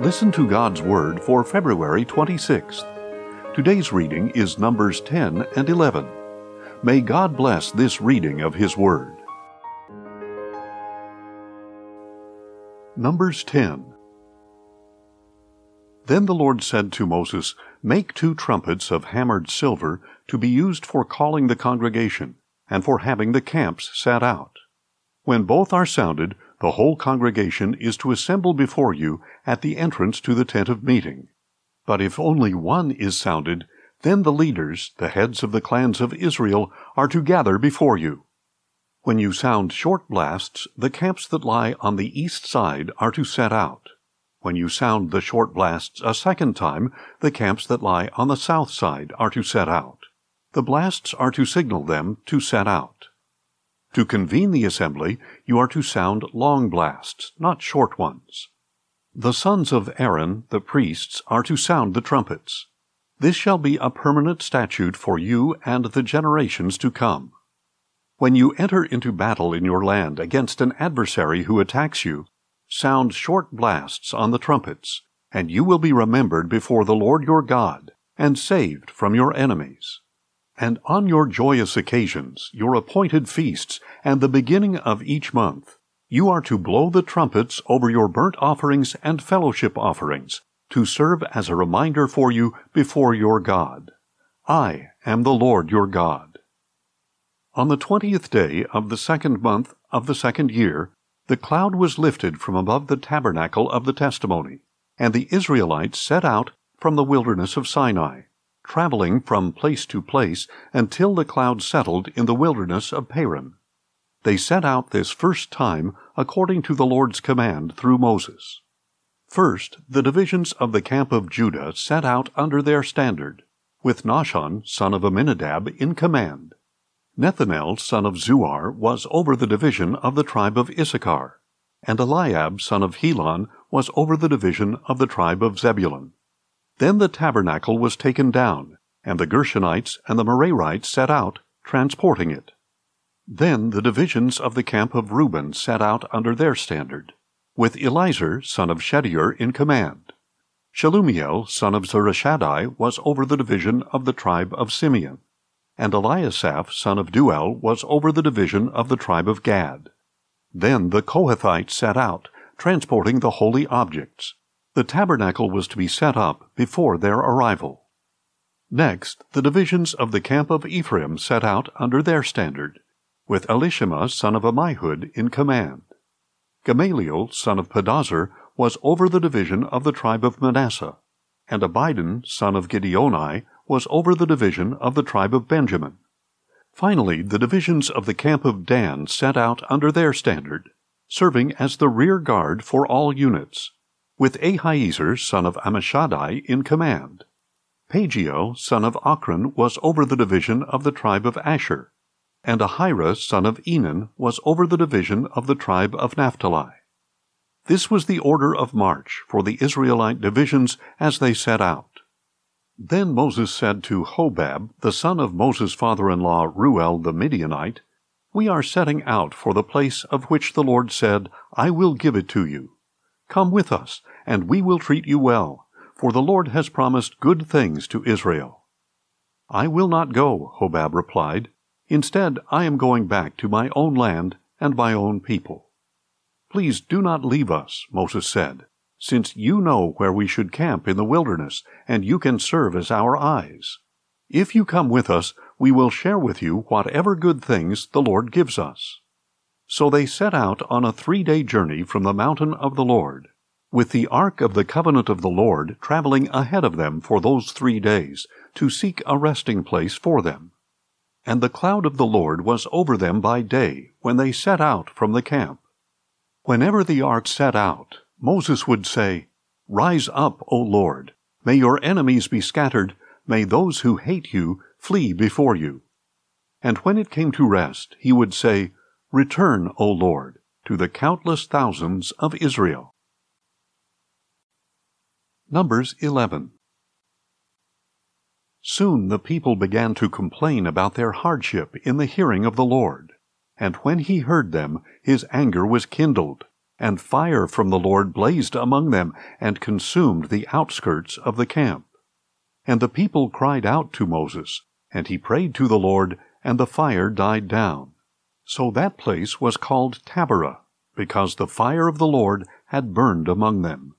Listen to God's Word for February 26th. Today's reading is Numbers 10 and 11. May God bless this reading of His Word. Numbers 10 Then the Lord said to Moses, Make two trumpets of hammered silver to be used for calling the congregation, and for having the camps set out. When both are sounded, the whole congregation is to assemble before you at the entrance to the tent of meeting. But if only one is sounded, then the leaders, the heads of the clans of Israel, are to gather before you. When you sound short blasts, the camps that lie on the east side are to set out. When you sound the short blasts a second time, the camps that lie on the south side are to set out. The blasts are to signal them to set out. To convene the assembly, you are to sound long blasts, not short ones. The sons of Aaron, the priests, are to sound the trumpets. This shall be a permanent statute for you and the generations to come. When you enter into battle in your land against an adversary who attacks you, sound short blasts on the trumpets, and you will be remembered before the Lord your God, and saved from your enemies. And on your joyous occasions, your appointed feasts, and the beginning of each month, you are to blow the trumpets over your burnt offerings and fellowship offerings, to serve as a reminder for you before your God. I am the Lord your God. On the twentieth day of the second month of the second year, the cloud was lifted from above the tabernacle of the testimony, and the Israelites set out from the wilderness of Sinai traveling from place to place until the cloud settled in the wilderness of Paran. They set out this first time according to the Lord's command through Moses. First, the divisions of the camp of Judah set out under their standard, with Nahshon, son of Amminadab, in command. Nethanel, son of Zuar, was over the division of the tribe of Issachar, and Eliab, son of Helon, was over the division of the tribe of Zebulun. Then the tabernacle was taken down, and the Gershonites and the Merarites set out, transporting it. Then the divisions of the camp of Reuben set out under their standard, with Elizur, son of Shedeur, in command. Shelumiel, son of Zurishaddai, was over the division of the tribe of Simeon, and Eliasaph, son of Deuel, was over the division of the tribe of Gad. Then the Kohathites set out, transporting the holy objects, the tabernacle was to be set up before their arrival. Next, the divisions of the camp of Ephraim set out under their standard, with Elishama son of Ammihud in command. Gamaliel son of Pedahzur was over the division of the tribe of Manasseh, and Abidan son of Gideoni was over the division of the tribe of Benjamin. Finally, the divisions of the camp of Dan set out under their standard, serving as the rear guard for all units, with Ahiezer son of Ammishaddai in command. Pagiel son of Ocran was over the division of the tribe of Asher, and Ahira son of Enan was over the division of the tribe of Naphtali. This was the order of march for the Israelite divisions as they set out. Then Moses said to Hobab, the son of Moses' father-in-law Reuel the Midianite, We are setting out for the place of which the Lord said, I will give it to you. Come with us, and we will treat you well, for the Lord has promised good things to Israel. I will not go, Hobab replied. Instead, I am going back to my own land and my own people. Please do not leave us, Moses said, since you know where we should camp in the wilderness, and you can serve as our eyes. If you come with us, we will share with you whatever good things the Lord gives us. So they set out on a three day journey from the mountain of the Lord, with the ark of the covenant of the Lord traveling ahead of them for those three days, to seek a resting place for them. And the cloud of the Lord was over them by day, when they set out from the camp. Whenever the ark set out, Moses would say, Rise up, O Lord, may your enemies be scattered, may those who hate you flee before you. And when it came to rest, he would say, Return, O Lord, to the countless thousands of Israel. Numbers 11 Soon the people began to complain about their hardship in the hearing of the Lord. And when he heard them, his anger was kindled, and fire from the Lord blazed among them, and consumed the outskirts of the camp. And the people cried out to Moses, and he prayed to the Lord, and the fire died down. So that place was called Taberah, because the fire of the Lord had burned among them.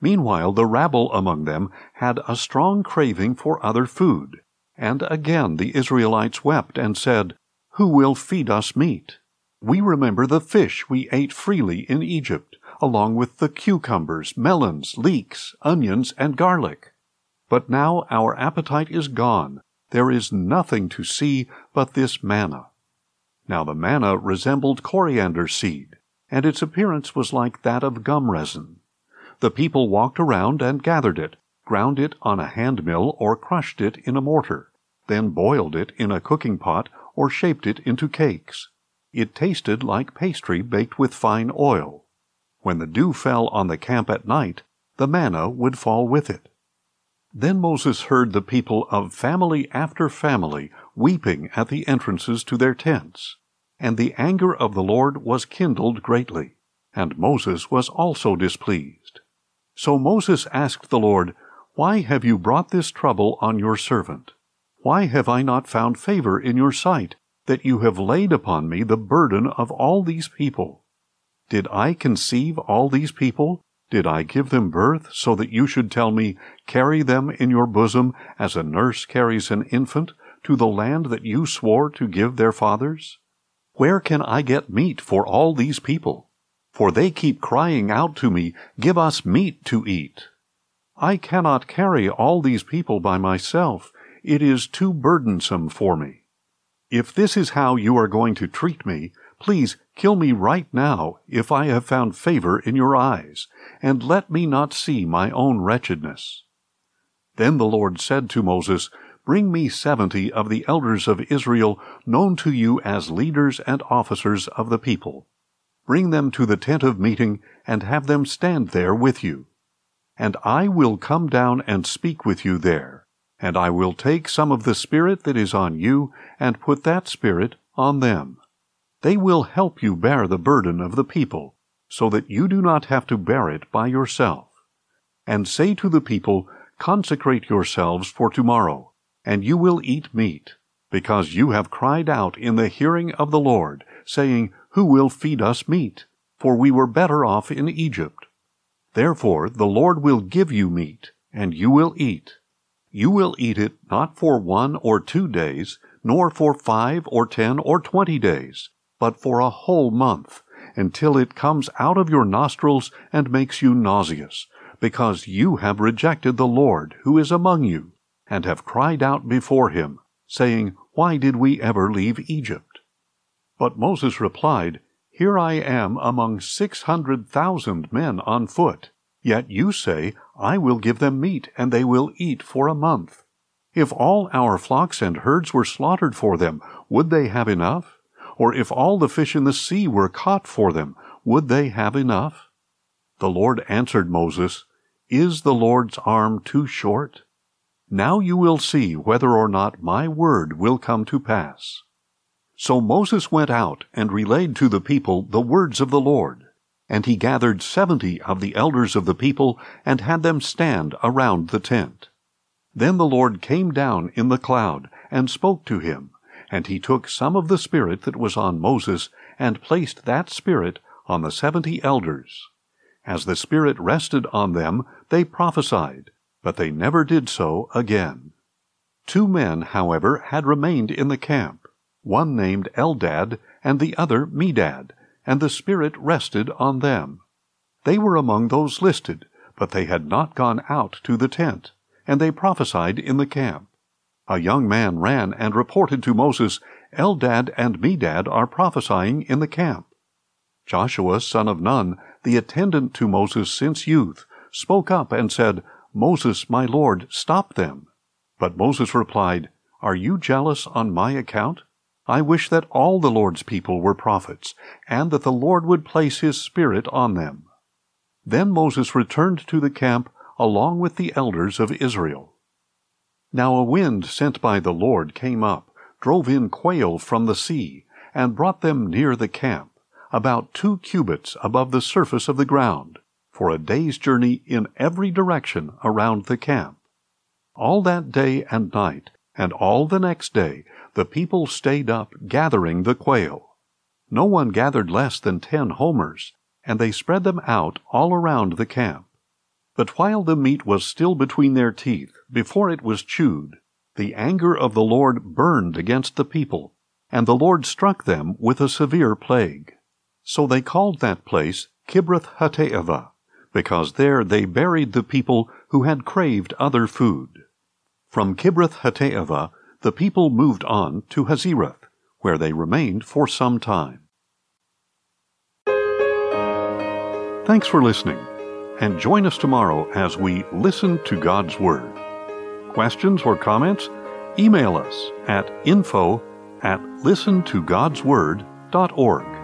Meanwhile, the rabble among them had a strong craving for other food. And again the Israelites wept and said, Who will feed us meat? We remember the fish we ate freely in Egypt, along with the cucumbers, melons, leeks, onions, and garlic. But now our appetite is gone. There is nothing to see but this manna. Now the manna resembled coriander seed, and its appearance was like that of gum resin. The people walked around and gathered it, ground it on a hand mill or crushed it in a mortar, then boiled it in a cooking pot or shaped it into cakes. It tasted like pastry baked with fine oil. When the dew fell on the camp at night, the manna would fall with it. Then Moses heard the people of family after family weeping at the entrances to their tents. And the anger of the Lord was kindled greatly, and Moses was also displeased. So Moses asked the Lord, Why have you brought this trouble on your servant? Why have I not found favor in your sight, that you have laid upon me the burden of all these people? Did I conceive all these people? Did I give them birth, so that you should tell me, Carry them in your bosom, as a nurse carries an infant, to the land that you swore to give their fathers? Where can I get meat for all these people? For they keep crying out to me, Give us meat to eat. I cannot carry all these people by myself. It is too burdensome for me. If this is how you are going to treat me, please kill me right now if I have found favor in your eyes, and let me not see my own wretchedness. Then the Lord said to Moses, Bring me seventy of the elders of Israel, known to you as leaders and officers of the people. Bring them to the tent of meeting, and have them stand there with you. And I will come down and speak with you there. And I will take some of the Spirit that is on you, and put that Spirit on them. They will help you bear the burden of the people, so that you do not have to bear it by yourself. And say to the people, Consecrate yourselves for tomorrow and you will eat meat, because you have cried out in the hearing of the Lord, saying, Who will feed us meat? For we were better off in Egypt. Therefore the Lord will give you meat, and you will eat. You will eat it not for one or two days, nor for five or ten or twenty days, but for a whole month, until it comes out of your nostrils and makes you nauseous, because you have rejected the Lord who is among you and have cried out before him, saying, Why did we ever leave Egypt? But Moses replied, Here I am among six hundred thousand men on foot. Yet you say, I will give them meat, and they will eat for a month. If all our flocks and herds were slaughtered for them, would they have enough? Or if all the fish in the sea were caught for them, would they have enough? The Lord answered Moses, Is the Lord's arm too short? Now you will see whether or not my word will come to pass. So Moses went out and relayed to the people the words of the Lord. And he gathered seventy of the elders of the people and had them stand around the tent. Then the Lord came down in the cloud and spoke to him. And he took some of the Spirit that was on Moses and placed that Spirit on the seventy elders. As the Spirit rested on them, they prophesied but they never did so again. Two men, however, had remained in the camp, one named Eldad and the other Medad, and the Spirit rested on them. They were among those listed, but they had not gone out to the tent, and they prophesied in the camp. A young man ran and reported to Moses, Eldad and Medad are prophesying in the camp. Joshua, son of Nun, the attendant to Moses since youth, spoke up and said, Moses, my Lord, stop them. But Moses replied, Are you jealous on my account? I wish that all the Lord's people were prophets, and that the Lord would place his Spirit on them. Then Moses returned to the camp along with the elders of Israel. Now a wind sent by the Lord came up, drove in quail from the sea, and brought them near the camp, about two cubits above the surface of the ground, for a day's journey in every direction around the camp. All that day and night, and all the next day, the people stayed up gathering the quail. No one gathered less than ten homers, and they spread them out all around the camp. But while the meat was still between their teeth, before it was chewed, the anger of the Lord burned against the people, and the Lord struck them with a severe plague. So they called that place Kibroth Hattaavah, because there they buried the people who had craved other food. From Kibroth Hattaavah the people moved on to Hazeroth, where they remained for some time. Thanks for listening, and join us tomorrow as we listen to God's Word. Questions or comments? Email us at info at listentogodsword.org.